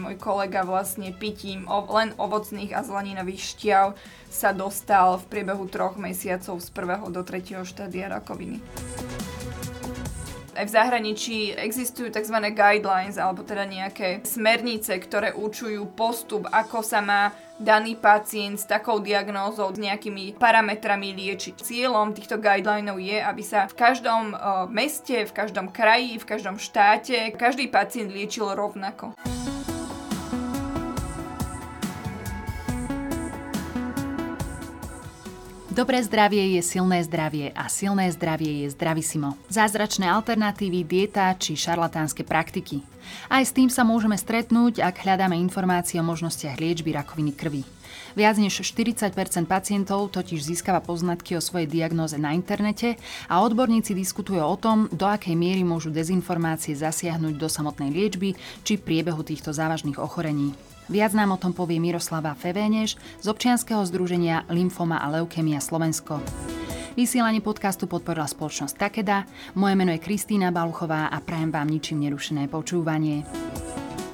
Môj kolega vlastne pitím len ovocných a zeleninových šťav sa dostal v priebehu troch mesiacov z prvého do tretieho štádia rakoviny. Aj v zahraničí existujú tzv. guidelines, alebo teda nejaké smernice, ktoré určujú postup, ako sa má daný pacient s takou diagnózou, s nejakými parametrami liečiť. Cieľom týchto guidelinov je, aby sa v každom meste, v každom kraji, v každom štáte každý pacient liečil rovnako. Dobré zdravie je silné zdravie a silné zdravie je zdravisimo. Zázračné alternatívy, dieta či šarlatánske praktiky. Aj s tým sa môžeme stretnúť, ak hľadáme informácie o možnostiach liečby rakoviny krvi. Viac než 40% pacientov totiž získava poznatky o svojej diagnóze na internete a odborníci diskutujú o tom, do akej miery môžu dezinformácie zasiahnuť do samotnej liečby či priebehu týchto závažných ochorení. Viac nám o tom povie Miroslava Fevéneš z občianskeho združenia Lymfoma a leukemia Slovensko. Vysielanie podcastu podporila spoločnosť Takeda. Moje meno je Kristýna Baluchová a prajem vám ničím nerušené počúvanie.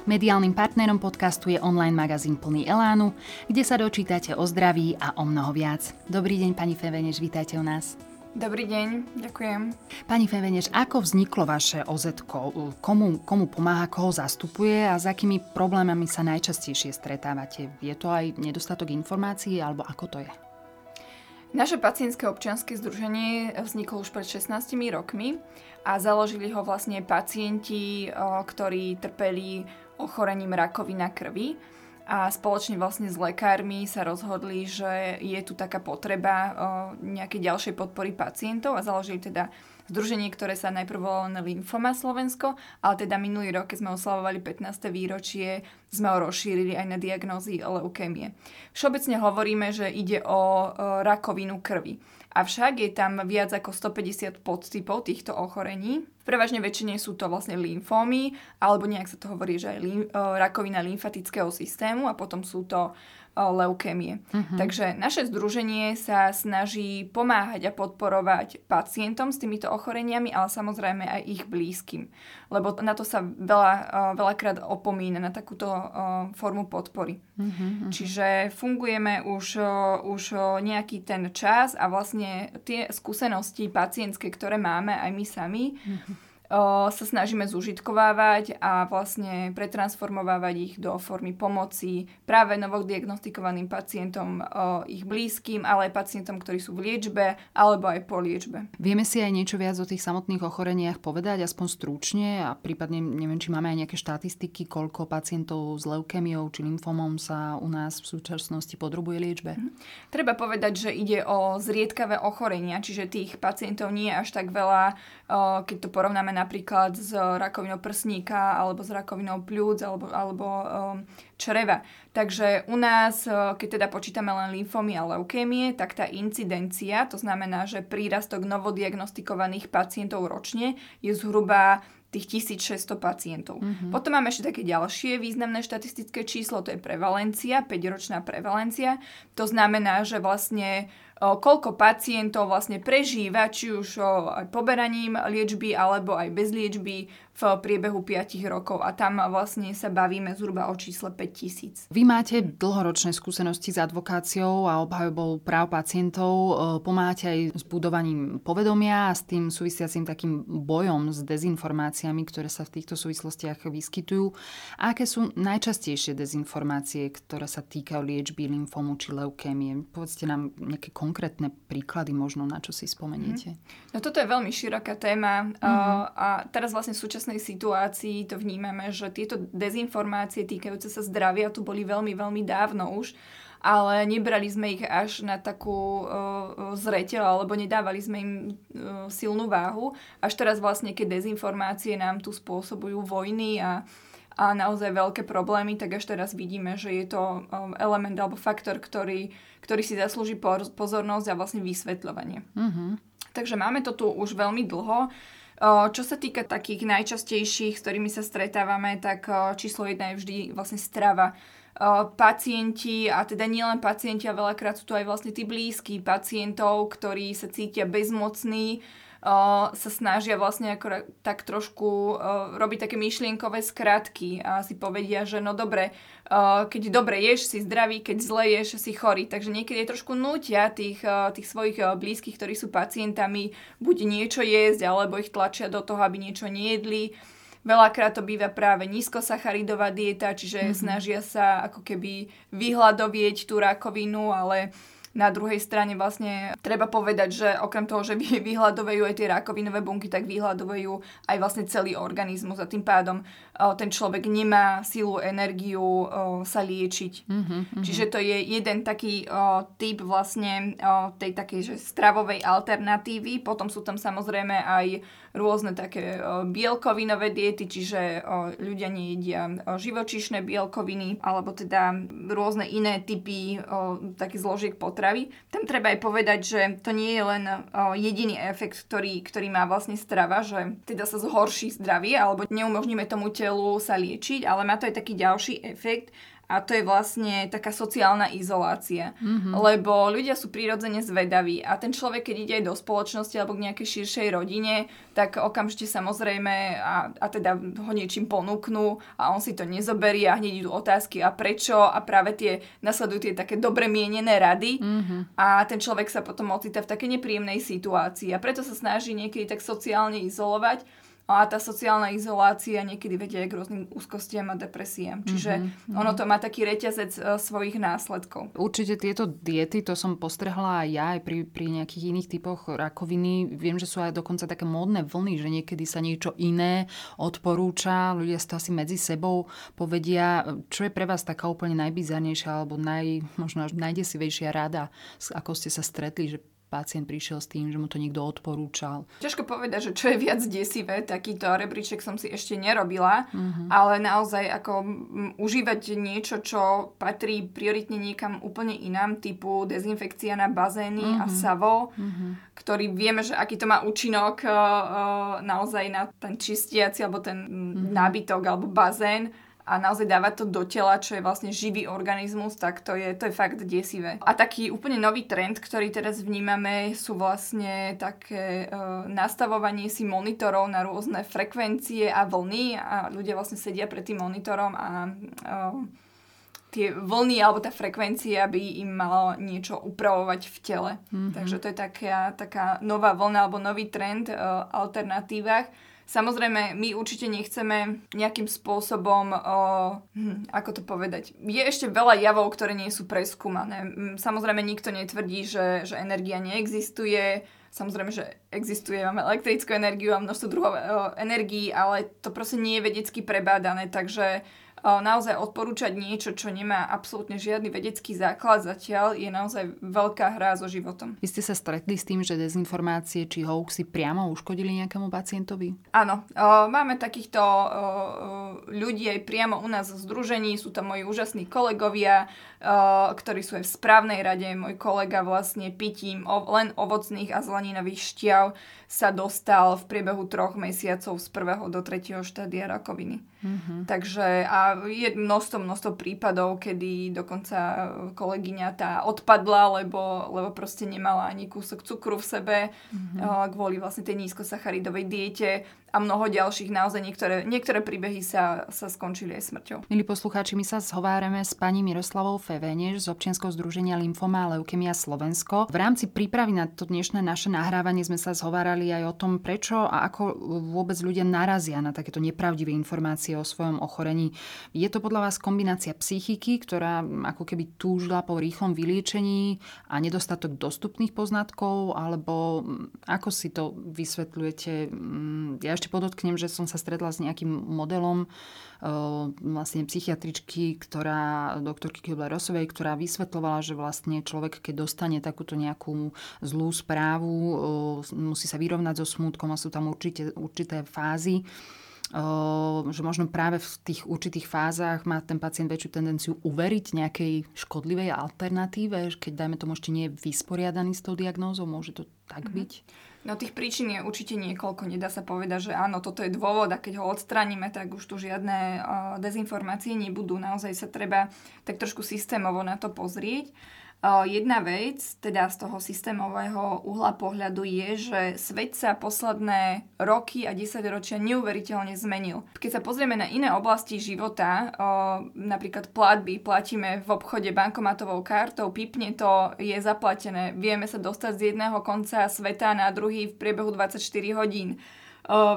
Mediálnym partnerom podcastu je online magazín plný Elánu, kde sa dočítate o zdraví a o mnoho viac. Dobrý deň, pani Feveneš, vítajte u nás. Dobrý deň, ďakujem. Pani Feveneš, ako vzniklo vaše OZ? Komu, komu pomáha, koho zastupuje a s akými problémami sa najčastejšie stretávate? Je to aj nedostatok informácií alebo ako to je? Naše pacientské občianske združenie vzniklo už pred 16 rokmi a založili ho vlastne pacienti, ktorí trpeli ochorením rakovina krvi a spoločne vlastne s lekármi sa rozhodli, že je tu taká potreba nejakej ďalšej podpory pacientov a založili teda združenie, ktoré sa najprv volalo Lymphoma Slovensko, ale teda minulý rok, keď sme oslavovali 15. výročie, sme ho rozšírili aj na diagnózy leukémie. Všeobecne hovoríme, že ide o rakovinu krvi. Avšak je tam viac ako 150 podtypov týchto ochorení. Prevažne väčšine sú to vlastne lymfómy, alebo nejak sa to hovorí, že aj lim, rakovina lymfatického systému a potom sú to leukémie. Uh-huh. Takže naše združenie sa snaží pomáhať a podporovať pacientom s týmito ochoreniami, ale samozrejme aj ich blízkym. Lebo na to sa veľa, veľakrát opomína, na takúto formu podpory. Uh-huh. Čiže fungujeme už, už nejaký ten čas a vlastne tie skúsenosti pacientské, ktoré máme aj my sami, uh-huh sa snažíme zužitkovávať a vlastne pretransformovávať ich do formy pomoci práve novodiagnostikovaným pacientom, ich blízkym, ale aj pacientom, ktorí sú v liečbe alebo aj po liečbe. Vieme si aj niečo viac o tých samotných ochoreniach povedať, aspoň stručne a prípadne neviem, či máme aj nejaké štatistiky, koľko pacientov s leukémiou či lymfomom sa u nás v súčasnosti podrobuje liečbe? Mhm. Treba povedať, že ide o zriedkavé ochorenia, čiže tých pacientov nie je až tak veľa, keď to porovnáme napríklad s rakovinou prsníka alebo s rakovinou pľúc alebo, alebo um, čreva. Takže u nás, uh, keď teda počítame len lymfomy a leukémie, tak tá incidencia, to znamená, že prírastok novodiagnostikovaných pacientov ročne je zhruba tých 1600 pacientov. Mm-hmm. Potom máme ešte také ďalšie významné štatistické číslo, to je prevalencia, 5-ročná prevalencia. To znamená, že vlastne koľko pacientov vlastne prežíva, či už aj poberaním liečby alebo aj bez liečby v priebehu 5 rokov a tam vlastne sa bavíme zhruba o čísle 5000. Vy máte dlhoročné skúsenosti s advokáciou a obhajobou práv pacientov. E, pomáhate aj s budovaním povedomia a s tým súvisiacím takým bojom s dezinformáciami, ktoré sa v týchto súvislostiach vyskytujú. A aké sú najčastejšie dezinformácie, ktoré sa týkajú liečby lymfomu či leukémie? Povedzte nám nejaké konkrétne príklady možno, na čo si spomeniete. Mm. No toto je veľmi široká téma mm-hmm. a teraz vlastne súčasne súčasnej situácii to vnímame, že tieto dezinformácie týkajúce sa zdravia tu boli veľmi, veľmi dávno už, ale nebrali sme ich až na takú uh, zreteľ, alebo nedávali sme im uh, silnú váhu. Až teraz vlastne, keď dezinformácie nám tu spôsobujú vojny a a naozaj veľké problémy, tak až teraz vidíme, že je to element alebo faktor, ktorý, ktorý si zaslúži pozornosť a vlastne vysvetľovanie. Mm-hmm. Takže máme to tu už veľmi dlho. Čo sa týka takých najčastejších, s ktorými sa stretávame, tak číslo jedna je vždy vlastne strava. Pacienti, a teda nielen pacienti, a veľakrát sú to aj vlastne tí blízky pacientov, ktorí sa cítia bezmocní, sa snažia vlastne ako tak trošku robiť také myšlienkové skratky a si povedia, že no dobre, keď dobre ješ, si zdravý, keď zle ješ, si chorý. Takže niekedy je trošku nutia tých, tých svojich blízkych, ktorí sú pacientami, buď niečo jesť, alebo ich tlačia do toho, aby niečo nejedli. Veľakrát to býva práve nízkosacharidová dieta, čiže mm-hmm. snažia sa ako keby vyhľadovieť tú rakovinu, ale na druhej strane vlastne treba povedať, že okrem toho, že vyhľadovajú aj tie rakovinové bunky, tak vyhľadovajú aj vlastne celý organizmus a tým pádom ten človek nemá sílu, energiu sa liečiť. Mm-hmm, Čiže to je jeden taký typ vlastne tej takej že stravovej alternatívy. Potom sú tam samozrejme aj rôzne také bielkovinové diety, čiže ľudia nejedia živočíšne bielkoviny alebo teda rôzne iné typy takých zložiek potravy. Tam treba aj povedať, že to nie je len jediný efekt, ktorý, ktorý má vlastne strava, že teda sa zhorší zdravie alebo neumožníme tomu telu sa liečiť, ale má to aj taký ďalší efekt a to je vlastne taká sociálna izolácia. Mm-hmm. Lebo ľudia sú prirodzene zvedaví a ten človek, keď ide aj do spoločnosti alebo k nejakej širšej rodine, tak okamžite samozrejme a, a teda ho niečím ponúknú a on si to nezoberie a hneď idú otázky a prečo a práve tie nasledujú tie také dobre mienené rady mm-hmm. a ten človek sa potom ocita v takej nepríjemnej situácii a preto sa snaží niekedy tak sociálne izolovať a tá sociálna izolácia niekedy vedie aj k rôznym úzkostiam a depresiám. Čiže mm-hmm. ono to má taký reťazec uh, svojich následkov. Určite tieto diety, to som postrehla aj ja, aj pri, pri nejakých iných typoch rakoviny. Viem, že sú aj dokonca také módne vlny, že niekedy sa niečo iné odporúča, ľudia si to asi medzi sebou povedia, čo je pre vás taká úplne najbizarnejšia alebo naj, možno až najdesivejšia rada, ako ste sa stretli, že pacient prišiel s tým, že mu to niekto odporúčal. Ťažko povedať, že čo je viac desivé, takýto rebríček som si ešte nerobila, uh-huh. ale naozaj ako m, užívať niečo, čo patrí prioritne niekam úplne inám, typu dezinfekcia na bazény uh-huh. a mhm. savo, uh-huh. ktorý vieme, že aký to má účinok uh, uh, naozaj na ten čistiaci alebo ten uh-huh. nábytok alebo bazén a naozaj dávať to do tela, čo je vlastne živý organizmus, tak to je, to je fakt desivé. A taký úplne nový trend, ktorý teraz vnímame, sú vlastne také uh, nastavovanie si monitorov na rôzne frekvencie a vlny a ľudia vlastne sedia pred tým monitorom a uh, tie vlny alebo tá frekvencia by im malo niečo upravovať v tele. Mm-hmm. Takže to je taká, taká nová vlna alebo nový trend uh, alternatívach Samozrejme, my určite nechceme nejakým spôsobom, o, hm, ako to povedať, je ešte veľa javov, ktoré nie sú preskúmané. Samozrejme, nikto netvrdí, že, že energia neexistuje, Samozrejme, že existuje, máme elektrickú energiu a množstvo druhov energií, ale to proste nie je vedecky prebádané, takže naozaj odporúčať niečo, čo nemá absolútne žiadny vedecký základ zatiaľ, je naozaj veľká hra so životom. Vy ste sa stretli s tým, že dezinformácie či hoaxy priamo uškodili nejakému pacientovi? Áno, máme takýchto ľudí aj priamo u nás v združení, sú to moji úžasní kolegovia, ktorí sú aj v správnej rade. Môj kolega vlastne pitím len ovocných a zeleninových šťav sa dostal v priebehu troch mesiacov z prvého do tretieho štádia rakoviny. Mm-hmm. Takže a je množstvo, množstvo prípadov, kedy dokonca kolegyňa tá odpadla, lebo, lebo proste nemala ani kúsok cukru v sebe mm-hmm. kvôli vlastne tej nízkosacharidovej diete a mnoho ďalších. Naozaj niektoré, niektoré príbehy sa, sa skončili aj smrťou. Milí poslucháči, my sa zhovárame s pani Miroslavou Feveneš z občianského združenia Lymfoma a Leukemia Slovensko. V rámci prípravy na to dnešné naše nahrávanie sme sa zhovárali aj o tom, prečo a ako vôbec ľudia narazia na takéto nepravdivé informácie o svojom ochorení. Je to podľa vás kombinácia psychiky, ktorá ako keby túžila po rýchlom vyliečení a nedostatok dostupných poznatkov, alebo ako si to vysvetľujete? Ja ešte podotknem, že som sa stretla s nejakým modelom vlastne psychiatričky, ktorá, doktorky Kubler-Rosovej, ktorá vysvetlovala, že vlastne človek, keď dostane takúto nejakú zlú správu, musí sa vyrovnať so smútkom a sú tam určite, určité fázy, že možno práve v tých určitých fázach má ten pacient väčšiu tendenciu uveriť nejakej škodlivej alternatíve, keď dajme tomu ešte nie je vysporiadaný s tou diagnózou, môže to tak mm-hmm. byť? No tých príčin je určite niekoľko. Nedá sa povedať, že áno, toto je dôvod a keď ho odstraníme, tak už tu žiadne uh, dezinformácie nebudú. Naozaj sa treba tak trošku systémovo na to pozrieť. Jedna vec, teda z toho systémového uhla pohľadu je, že svet sa posledné roky a desaťročia neuveriteľne zmenil. Keď sa pozrieme na iné oblasti života, napríklad platby, platíme v obchode bankomatovou kartou, pipne to, je zaplatené, vieme sa dostať z jedného konca sveta na druhý v priebehu 24 hodín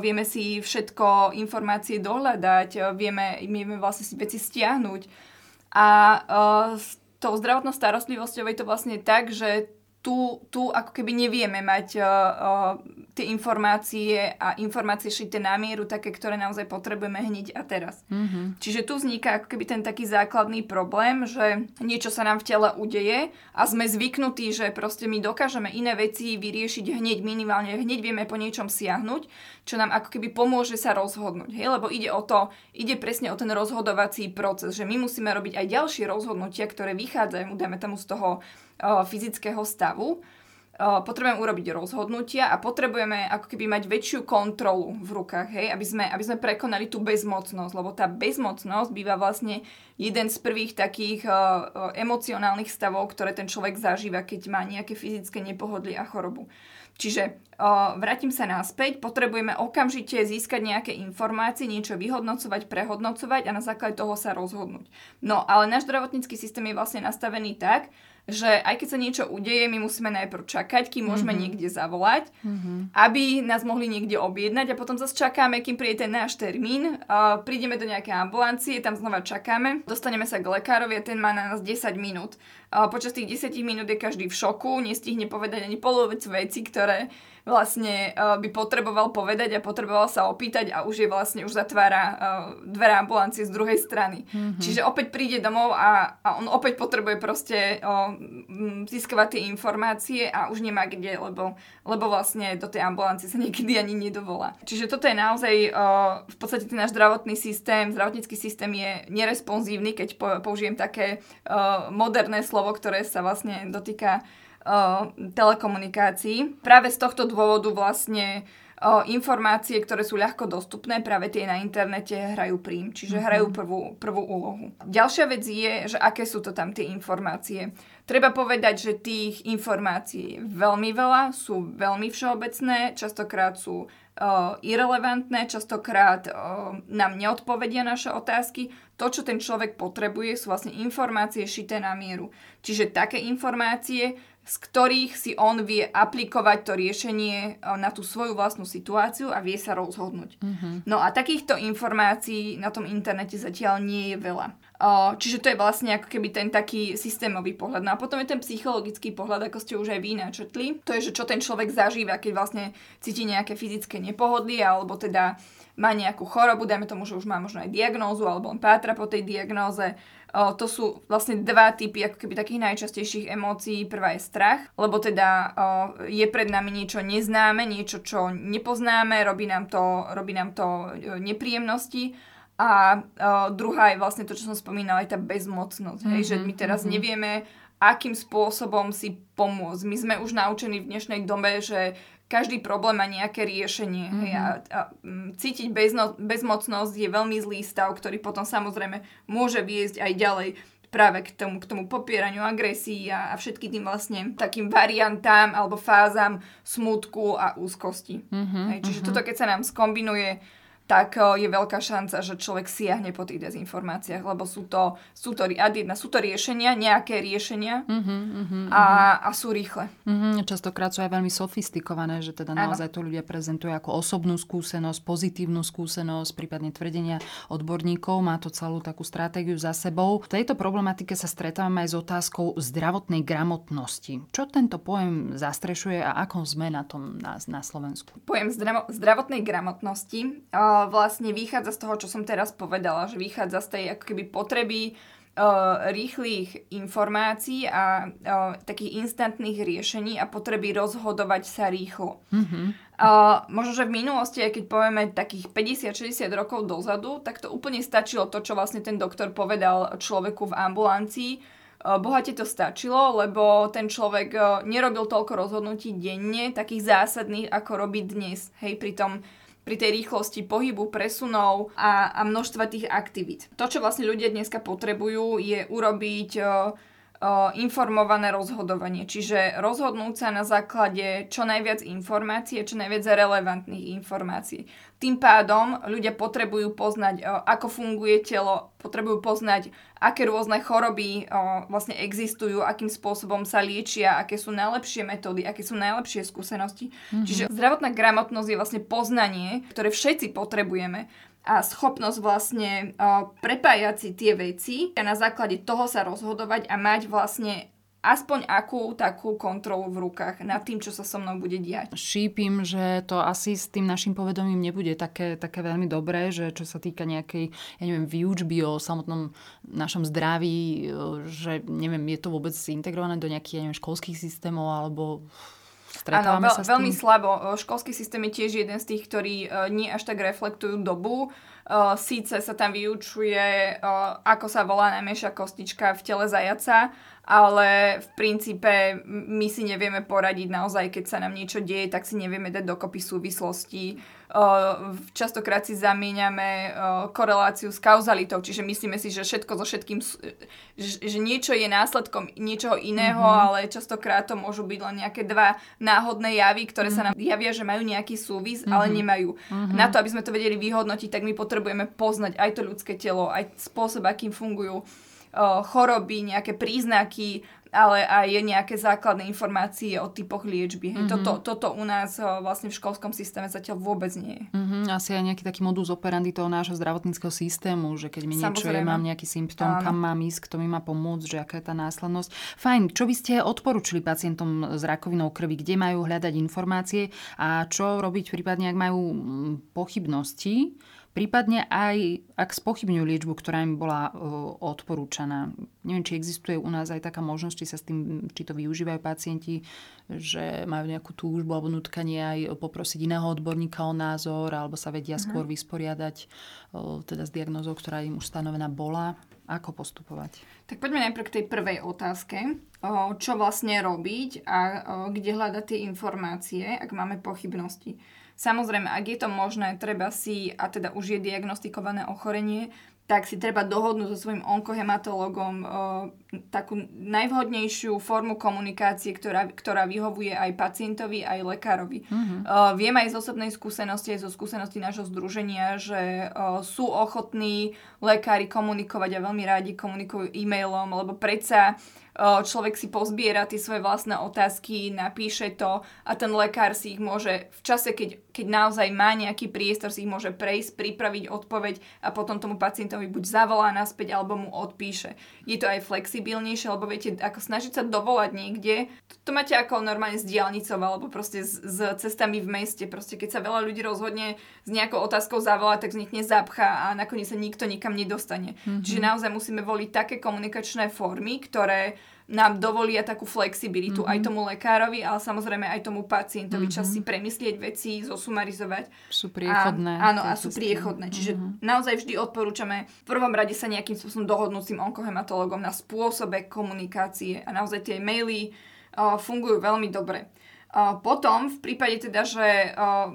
vieme si všetko informácie dohľadať, vieme, vieme vlastne si veci stiahnuť. A tou zdravotnou starostlivosťou je to vlastne tak, že tu, tu ako keby nevieme mať uh, uh, tie informácie a informácie šité na mieru, také, ktoré naozaj potrebujeme hneď a teraz. Mm-hmm. Čiže tu vzniká ako keby ten taký základný problém, že niečo sa nám v tele udeje a sme zvyknutí, že proste my dokážeme iné veci vyriešiť hneď minimálne, hneď vieme po niečom siahnuť, čo nám ako keby pomôže sa rozhodnúť. Hej? Lebo ide o to, ide presne o ten rozhodovací proces, že my musíme robiť aj ďalšie rozhodnutia, ktoré vychádzajú, dáme tomu z toho fyzického stavu, potrebujeme urobiť rozhodnutia a potrebujeme ako keby mať väčšiu kontrolu v rukách, hej, aby sme, aby sme prekonali tú bezmocnosť, lebo tá bezmocnosť býva vlastne jeden z prvých takých uh, emocionálnych stavov, ktoré ten človek zažíva, keď má nejaké fyzické nepohodlie a chorobu. Čiže uh, vrátim sa naspäť, potrebujeme okamžite získať nejaké informácie, niečo vyhodnocovať, prehodnocovať a na základe toho sa rozhodnúť. No ale náš zdravotnícky systém je vlastne nastavený tak, že aj keď sa niečo udeje, my musíme najprv čakať, kým môžeme mm-hmm. niekde zavolať, mm-hmm. aby nás mohli niekde objednať a potom zase čakáme, kým príde ten náš termín, uh, prídeme do nejakej ambulancie, tam znova čakáme, dostaneme sa k lekárovi a ten má na nás 10 minút. Uh, počas tých 10 minút je každý v šoku, nestihne povedať ani polovec veci, ktoré vlastne uh, by potreboval povedať a potreboval sa opýtať a už je vlastne, už zatvára uh, dvere ambulancie z druhej strany. Mm-hmm. Čiže opäť príde domov a, a on opäť potrebuje proste uh, získavať tie informácie a už nemá kde, lebo, lebo vlastne do tej ambulancie sa niekedy ani nedovolá. Čiže toto je naozaj v podstate ten náš zdravotný systém, zdravotnícky systém je neresponsívny, keď po, použijem také moderné slovo, ktoré sa vlastne dotýka telekomunikácií. Práve z tohto dôvodu vlastne o, informácie, ktoré sú ľahko dostupné, práve tie na internete hrajú prím, čiže mm-hmm. hrajú prvú, prvú úlohu. Ďalšia vec je, že aké sú to tam tie informácie. Treba povedať, že tých informácií je veľmi veľa, sú veľmi všeobecné, častokrát sú irrelevantné, častokrát uh, nám neodpovedia naše otázky. To, čo ten človek potrebuje, sú vlastne informácie šité na mieru. Čiže také informácie, z ktorých si on vie aplikovať to riešenie e, na tú svoju vlastnú situáciu a vie sa rozhodnúť. Mm-hmm. No a takýchto informácií na tom internete zatiaľ nie je veľa. E, čiže to je vlastne ako keby ten taký systémový pohľad. No a potom je ten psychologický pohľad, ako ste už aj vy načrtli. To je, že čo ten človek zažíva, keď vlastne cíti nejaké fyzické nepohodlie alebo teda má nejakú chorobu, dajme tomu, že už má možno aj diagnózu alebo on pátra po tej diagnóze O, to sú vlastne dva typy ako keby takých najčastejších emócií. Prvá je strach, lebo teda o, je pred nami niečo neznáme, niečo, čo nepoznáme, robí nám to, robí nám to nepríjemnosti. A o, druhá je vlastne to, čo som spomínala, aj tá bezmocnosť. Mm-hmm, hej, že my teraz mm-hmm. nevieme, akým spôsobom si pomôcť. My sme už naučení v dnešnej dobe, že každý problém má nejaké riešenie. Mm-hmm. Hej, a, a cítiť bezno, bezmocnosť je veľmi zlý stav, ktorý potom samozrejme môže viesť aj ďalej práve k tomu, k tomu popieraniu agresí a, a všetky tým vlastne takým variantám alebo fázam smutku a úzkosti. Mm-hmm, Hej, čiže mm-hmm. toto, keď sa nám skombinuje tak je veľká šanca, že človek siahne po tých dezinformáciách, lebo sú to, sú to, jedna, sú to riešenia, nejaké riešenia uh-huh, uh-huh, a, a sú rýchle. Uh-huh, častokrát sú aj veľmi sofistikované, že teda ano. naozaj to ľudia prezentujú ako osobnú skúsenosť, pozitívnu skúsenosť, prípadne tvrdenia odborníkov, má to celú takú stratégiu za sebou. V tejto problematike sa stretávame aj s otázkou zdravotnej gramotnosti. Čo tento pojem zastrešuje a ako sme na tom na, na Slovensku? Pojem zdravo, zdravotnej gramotnosti uh, vlastne vychádza z toho, čo som teraz povedala, že vychádza z tej ako keby potreby uh, rýchlych informácií a uh, takých instantných riešení a potreby rozhodovať sa rýchlo. Mm-hmm. Možno, že v minulosti, keď povieme takých 50-60 rokov dozadu, tak to úplne stačilo to, čo vlastne ten doktor povedal človeku v ambulancii. Uh, bohate to stačilo, lebo ten človek nerobil toľko rozhodnutí denne, takých zásadných, ako robí dnes. Hej, pri tom pri tej rýchlosti pohybu, presunov a, a množstva tých aktivít. To, čo vlastne ľudia dneska potrebujú, je urobiť uh, informované rozhodovanie, čiže rozhodnúť sa na základe čo najviac informácií, čo najviac relevantných informácií. Tým pádom ľudia potrebujú poznať, ako funguje telo, potrebujú poznať, aké rôzne choroby vlastne existujú, akým spôsobom sa liečia, aké sú najlepšie metódy, aké sú najlepšie skúsenosti. Mm-hmm. Čiže zdravotná gramotnosť je vlastne poznanie, ktoré všetci potrebujeme a schopnosť vlastne uh, prepájať si tie veci a na základe toho sa rozhodovať a mať vlastne aspoň akú takú kontrolu v rukách nad tým, čo sa so mnou bude diať. Šípim, že to asi s tým našim povedomím nebude také, také veľmi dobré, že čo sa týka nejakej, ja neviem, výučby o samotnom našom zdraví, že neviem, je to vôbec integrované do nejakých, ja neviem, školských systémov alebo Stretávame Áno, veľ, sa veľmi slabo. Školský systém je tiež jeden z tých, ktorí uh, nie až tak reflektujú dobu. Uh, síce sa tam vyučuje, ako sa volá najmenšia kostička v tele zajaca, ale v princípe my si nevieme poradiť naozaj, keď sa nám niečo deje, tak si nevieme dať dokopy súvislosti častokrát si zamieňame koreláciu s kauzalitou, čiže myslíme si, že všetko so všetkým, že niečo je následkom niečoho iného, mm-hmm. ale častokrát to môžu byť len nejaké dva náhodné javy, ktoré mm-hmm. sa nám javia, že majú nejaký súvis, mm-hmm. ale nemajú. Mm-hmm. Na to, aby sme to vedeli vyhodnotiť, tak my potrebujeme poznať aj to ľudské telo, aj spôsob, akým fungujú choroby, nejaké príznaky, ale aj nejaké základné informácie o typoch liečby. Mm-hmm. Toto, toto u nás vlastne v školskom systéme zatiaľ vôbec nie je. Mm-hmm. Asi aj nejaký taký modus operandi toho nášho zdravotníckého systému, že keď mi niečo je, mám nejaký symptóm, Áno. kam mám ísť, kto mi má pomôcť, že aká je tá následnosť. Fajn, čo by ste odporúčili pacientom s rakovinou krvi, kde majú hľadať informácie a čo robiť prípadne, ak majú mm, pochybnosti Prípadne aj, ak spochybňujú liečbu, ktorá im bola uh, odporúčaná. Neviem, či existuje u nás aj taká možnosť, či sa s tým, či to využívajú pacienti, že majú nejakú túžbu alebo nutkanie aj poprosiť iného odborníka o názor, alebo sa vedia uh-huh. skôr vysporiadať uh, teda s diagnózou, ktorá im už stanovená bola. Ako postupovať? Tak poďme najprv k tej prvej otázke. Čo vlastne robiť a kde hľadať tie informácie, ak máme pochybnosti. Samozrejme, ak je to možné, treba si, a teda už je diagnostikované ochorenie, tak si treba dohodnúť so svojím onkohematologom takú najvhodnejšiu formu komunikácie, ktorá, ktorá vyhovuje aj pacientovi, aj lekárovi. Mm-hmm. O, viem aj z osobnej skúsenosti, aj zo skúsenosti nášho združenia, že o, sú ochotní lekári komunikovať a veľmi rádi komunikujú e-mailom, lebo predsa človek si pozbiera tie svoje vlastné otázky, napíše to a ten lekár si ich môže v čase, keď, keď naozaj má nejaký priestor, si ich môže prejsť, pripraviť odpoveď a potom tomu pacientovi buď zavolá naspäť alebo mu odpíše. Je to aj flexibilnejšie, lebo viete, ako snažiť sa dovolať niekde, to, to máte ako normálne s diálnicou alebo proste s, s cestami v meste. Proste keď sa veľa ľudí rozhodne s nejakou otázkou zavolať, tak vznikne zapcha a nakoniec sa nikto nikam nedostane. Mm-hmm. Čiže naozaj musíme voliť také komunikačné formy, ktoré nám dovolia takú flexibilitu mm-hmm. aj tomu lekárovi, ale samozrejme aj tomu pacientovi, mm-hmm. čas si premyslieť veci, zosumarizovať. Sú priechodné. A, áno, a sú priechodné. Čiže mm-hmm. naozaj vždy odporúčame v prvom rade sa nejakým spôsobom tým onkohematologom na spôsobe komunikácie a naozaj tie maily uh, fungujú veľmi dobre. Uh, potom v prípade teda, že uh,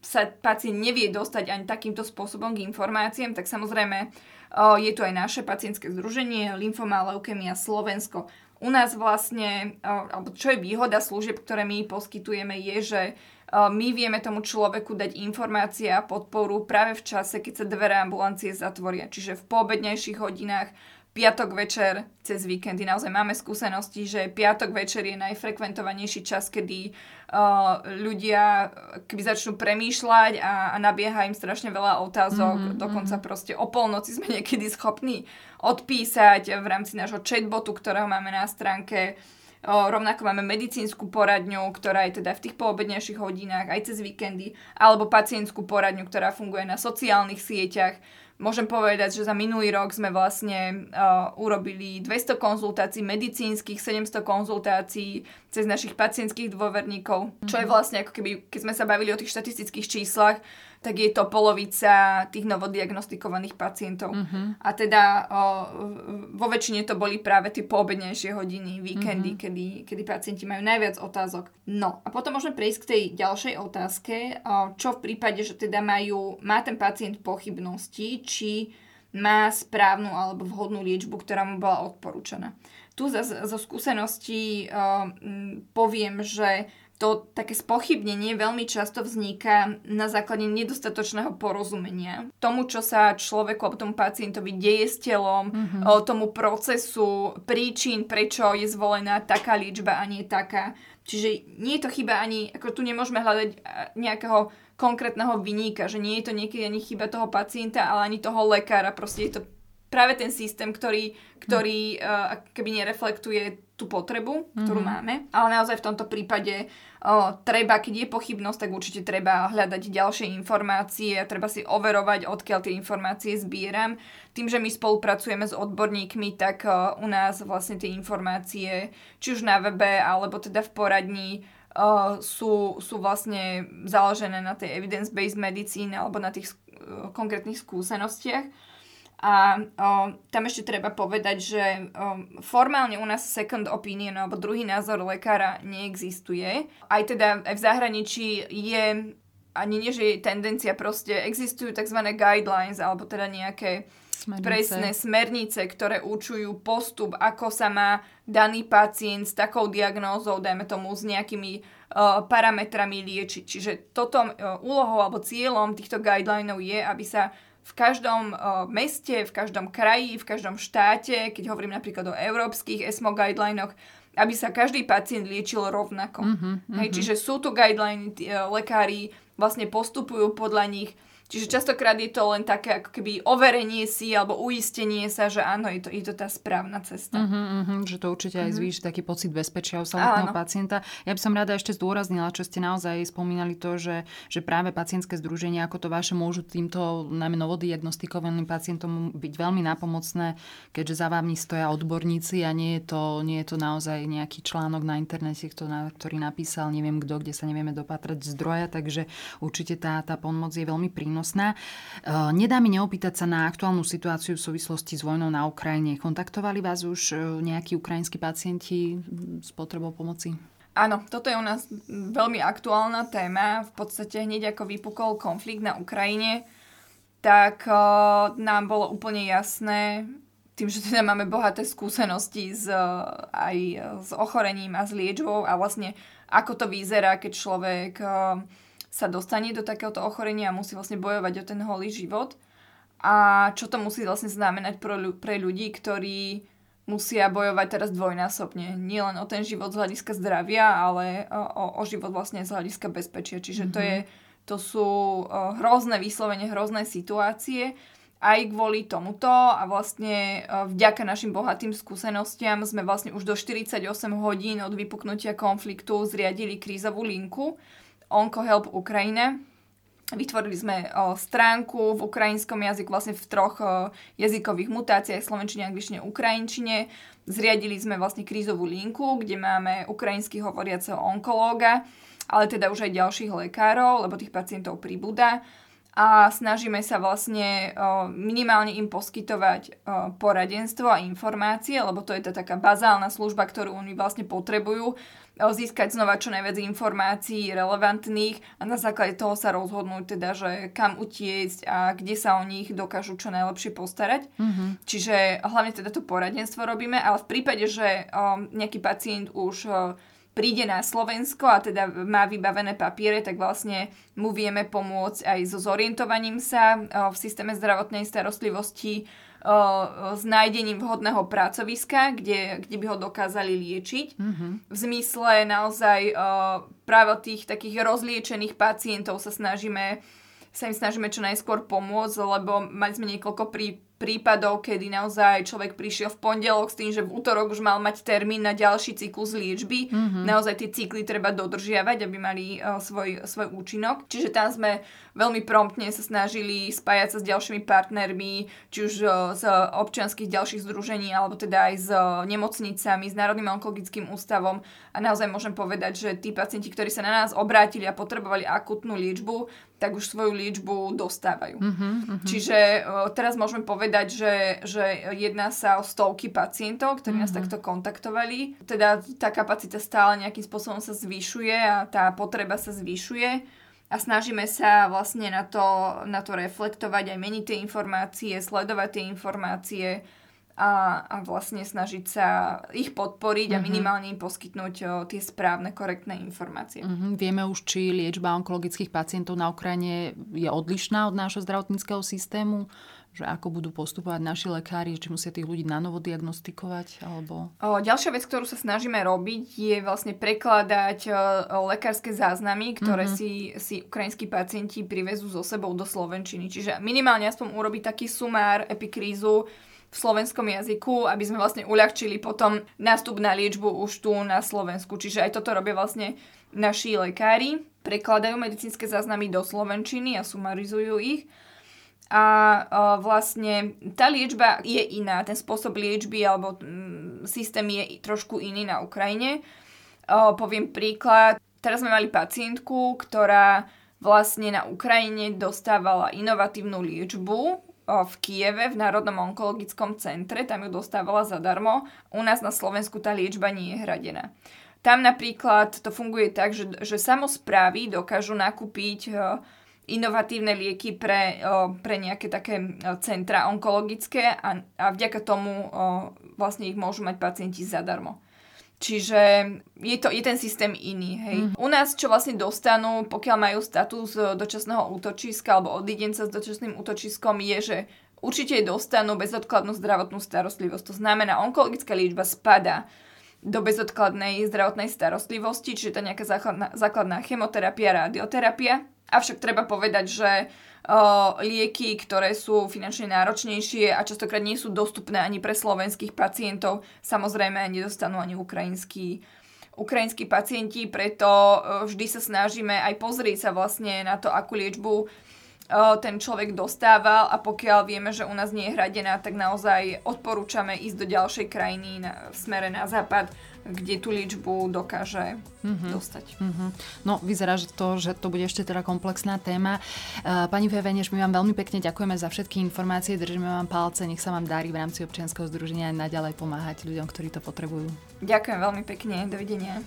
sa pacient nevie dostať ani takýmto spôsobom k informáciám, tak samozrejme je tu aj naše pacientské združenie Lymfoma Leukemia Slovensko. U nás vlastne, alebo čo je výhoda služieb, ktoré my poskytujeme, je, že my vieme tomu človeku dať informácie a podporu práve v čase, keď sa dvere ambulancie zatvoria. Čiže v poobednejších hodinách piatok večer cez víkendy. Naozaj máme skúsenosti, že piatok večer je najfrekventovanejší čas, kedy uh, ľudia keby začnú premýšľať a, a nabieha im strašne veľa otázok. Mm-hmm, Dokonca mm-hmm. proste o polnoci sme niekedy schopní odpísať v rámci nášho chatbotu, ktorého máme na stránke. Rovnako máme medicínsku poradňu, ktorá je teda v tých poobednejších hodinách aj cez víkendy, alebo pacientskú poradňu, ktorá funguje na sociálnych sieťach Môžem povedať, že za minulý rok sme vlastne uh, urobili 200 konzultácií medicínskych, 700 konzultácií cez našich pacientských dôverníkov, čo je mhm. vlastne ako keby, keď sme sa bavili o tých štatistických číslach, tak je to polovica tých novodiagnostikovaných pacientov. Uh-huh. A teda o, vo väčšine to boli práve tie poobednejšie hodiny, víkendy, uh-huh. kedy, kedy pacienti majú najviac otázok. No a potom môžeme prejsť k tej ďalšej otázke, o, čo v prípade, že teda majú, má ten pacient pochybnosti, či má správnu alebo vhodnú liečbu, ktorá mu bola odporúčaná. Tu zo skúseností uh, poviem, že to také spochybnenie veľmi často vzniká na základe nedostatočného porozumenia tomu, čo sa človeku alebo tomu pacientovi deje s telom, mm-hmm. tomu procesu, príčin, prečo je zvolená taká liečba a nie taká. Čiže nie je to chyba ani, ako tu nemôžeme hľadať nejakého konkrétneho vyníka, že nie je to niekedy ani chyba toho pacienta, ale ani toho lekára. Proste je to práve ten systém, ktorý, ktorý uh, keby nereflektuje tú potrebu, ktorú mm-hmm. máme. Ale naozaj v tomto prípade uh, treba, keď je pochybnosť, tak určite treba hľadať ďalšie informácie a treba si overovať, odkiaľ tie informácie zbieram. Tým, že my spolupracujeme s odborníkmi, tak uh, u nás vlastne tie informácie, či už na webe, alebo teda v poradní, uh, sú, sú vlastne založené na tej evidence-based medicíne alebo na tých uh, konkrétnych skúsenostiach. A o, tam ešte treba povedať, že o, formálne u nás second opinion alebo druhý názor lekára neexistuje. Aj teda aj v zahraničí je ani nie, že je tendencia, proste existujú tzv. guidelines alebo teda nejaké smernice. presné smernice, ktoré učujú postup, ako sa má daný pacient s takou diagnózou, dajme tomu s nejakými uh, parametrami liečiť. Čiže toto uh, úlohou alebo cieľom týchto guidelinov je, aby sa v každom uh, meste, v každom kraji, v každom štáte, keď hovorím napríklad o európskych ESMO guidelinoch, aby sa každý pacient liečil rovnako. Mm-hmm, mm-hmm. Hej, čiže sú tu guideliny, uh, lekári vlastne postupujú podľa nich Čiže častokrát je to len také ako keby overenie si alebo uistenie sa, že áno, je to, je to tá správna cesta. Uh-huh, uh-huh, že to určite uh-huh. aj mhm. zvýši taký pocit bezpečia u samotného pacienta. Ja by som rada ešte zdôraznila, čo ste naozaj spomínali to, že, že práve pacientské združenia ako to vaše môžu týmto najmä novodiagnostikovaným pacientom byť veľmi napomocné, keďže za vami stoja odborníci a nie je to, nie je to naozaj nejaký článok na internete, ktorý napísal neviem kto, kde sa nevieme dopatrať zdroja, takže určite tá, tá pomoc je veľmi prínosná prínosná. E, nedá mi neopýtať sa na aktuálnu situáciu v súvislosti s vojnou na Ukrajine. Kontaktovali vás už e, nejakí ukrajinskí pacienti s potrebou pomoci? Áno, toto je u nás veľmi aktuálna téma. V podstate hneď ako vypukol konflikt na Ukrajine, tak uh, nám bolo úplne jasné, tým, že teda máme bohaté skúsenosti s, aj s ochorením a s liečbou a vlastne ako to vyzerá, keď človek uh, sa dostane do takéhoto ochorenia a musí vlastne bojovať o ten holý život. A čo to musí vlastne znamenať pre, ľudí, ktorí musia bojovať teraz dvojnásobne. Nie len o ten život z hľadiska zdravia, ale o, o život vlastne z hľadiska bezpečia. Čiže mm-hmm. to, je, to sú hrozné, vyslovene hrozné situácie. Aj kvôli tomuto a vlastne vďaka našim bohatým skúsenostiam sme vlastne už do 48 hodín od vypuknutia konfliktu zriadili krízovú linku, OncoHelp Ukrajine. Vytvorili sme o, stránku v ukrajinskom jazyku, vlastne v troch o, jazykových mutáciách, slovenčine, angličtine, ukrajinčine. Zriadili sme vlastne krízovú linku, kde máme ukrajinsky hovoriaceho onkológa, ale teda už aj ďalších lekárov, lebo tých pacientov pribúda a snažíme sa vlastne minimálne im poskytovať poradenstvo a informácie, lebo to je tá taká bazálna služba, ktorú oni vlastne potrebujú, získať znova čo najviac informácií relevantných a na základe toho sa rozhodnúť teda, že kam utiecť a kde sa o nich dokážu čo najlepšie postarať. Mm-hmm. Čiže hlavne teda to poradenstvo robíme, ale v prípade, že nejaký pacient už príde na Slovensko a teda má vybavené papiere, tak vlastne mu vieme pomôcť aj so zorientovaním sa v systéme zdravotnej starostlivosti, s nájdením vhodného pracoviska, kde, kde by ho dokázali liečiť. Mm-hmm. V zmysle naozaj práve tých takých rozliečených pacientov sa snažíme sa im snažíme čo najskôr pomôcť, lebo mali sme niekoľko prí, prípadov, kedy naozaj človek prišiel v pondelok s tým, že v útorok už mal mať termín na ďalší cyklus liečby. Mm-hmm. Naozaj tie cykly treba dodržiavať, aby mali uh, svoj, svoj účinok. Čiže tam sme veľmi promptne sa snažili spájať sa s ďalšími partnermi, či už uh, z občianských ďalších združení, alebo teda aj s uh, nemocnicami, s Národným onkologickým ústavom. A naozaj môžem povedať, že tí pacienti, ktorí sa na nás obrátili a potrebovali akutnú liečbu, tak už svoju liečbu dostávajú. Uh-huh. Čiže uh, teraz môžeme povedať, že, že jedná sa o stovky pacientov, ktorí uh-huh. nás takto kontaktovali. Teda tá kapacita stále nejakým spôsobom sa zvyšuje a tá potreba sa zvyšuje a snažíme sa vlastne na to, na to reflektovať, aj meniť tie informácie, sledovať tie informácie a, a vlastne snažiť sa ich podporiť mm-hmm. a mhm. minimálne im poskytnúť o, tie správne, korektné informácie. Mm-hmm. Vieme už, či liečba onkologických pacientov na Ukrajine je odlišná od nášho zdravotníckého systému? Že ako budú postupovať naši lekári, či musia tých ľudí na novo diagnostikovať? Alebo... O, ďalšia vec, ktorú sa snažíme robiť, je vlastne prekladať o lekárske záznamy, ktoré mm-hmm. si, si ukrajinskí pacienti privezú so sebou do Slovenčiny. Čiže minimálne aspoň urobiť taký sumár epikrízu v slovenskom jazyku, aby sme vlastne uľahčili potom nástup na liečbu už tu na Slovensku. Čiže aj toto robia vlastne naši lekári. Prekladajú medicínske záznamy do slovenčiny a sumarizujú ich a uh, vlastne tá liečba je iná, ten spôsob liečby alebo um, systém je trošku iný na Ukrajine. Uh, poviem príklad, teraz sme mali pacientku, ktorá vlastne na Ukrajine dostávala inovatívnu liečbu v Kieve v Národnom onkologickom centre, tam ju dostávala zadarmo. U nás na Slovensku tá liečba nie je hradená. Tam napríklad to funguje tak, že, že samozprávy dokážu nakúpiť inovatívne lieky pre, pre nejaké také centra onkologické a, a vďaka tomu vlastne ich môžu mať pacienti zadarmo. Čiže je, to, je ten systém iný. Hej. Mm. U nás, čo vlastne dostanú, pokiaľ majú status dočasného útočiska alebo odidenca s dočasným útočiskom, je, že určite dostanú bezodkladnú zdravotnú starostlivosť. To znamená, onkologická liečba spada do bezodkladnej zdravotnej starostlivosti, čiže je nejaká základná, základná chemoterapia, radioterapia Avšak treba povedať, že lieky, ktoré sú finančne náročnejšie a častokrát nie sú dostupné ani pre slovenských pacientov, samozrejme nedostanú ani ukrajinskí ukrajinskí pacienti, preto vždy sa snažíme aj pozrieť sa vlastne na to, akú liečbu ten človek dostával. A pokiaľ vieme, že u nás nie je hradená, tak naozaj odporúčame ísť do ďalšej krajiny na, v smere na západ, kde tú liečbu dokáže mm-hmm. dostať. Mm-hmm. No, vyzerá že to, že to bude ešte teda komplexná téma. Pani Veveneš, my vám veľmi pekne ďakujeme za všetky informácie, držíme vám palce, nech sa vám darí v rámci občianskeho združenia naďalej pomáhať ľuďom, ktorí to potrebujú. Ďakujem veľmi pekne, dovidenia.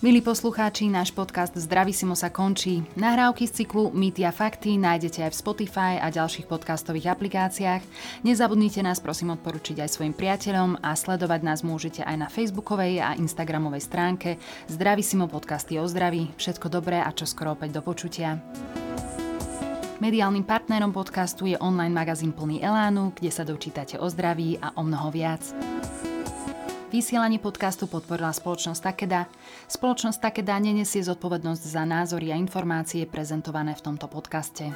Milí poslucháči, náš podcast Zdravisimo sa končí. Nahrávky z cyklu Mýty a fakty nájdete aj v Spotify a ďalších podcastových aplikáciách. Nezabudnite nás prosím odporučiť aj svojim priateľom a sledovať nás môžete aj na facebookovej a instagramovej stránke Zdravisimo podcasty o zdraví. Všetko dobré a čo skoro opäť do počutia. Mediálnym partnerom podcastu je online magazín plný Elánu, kde sa dočítate o zdraví a o mnoho viac. Vysielanie podcastu podporila spoločnosť Takeda. Spoločnosť Takeda nenesie zodpovednosť za názory a informácie prezentované v tomto podcaste.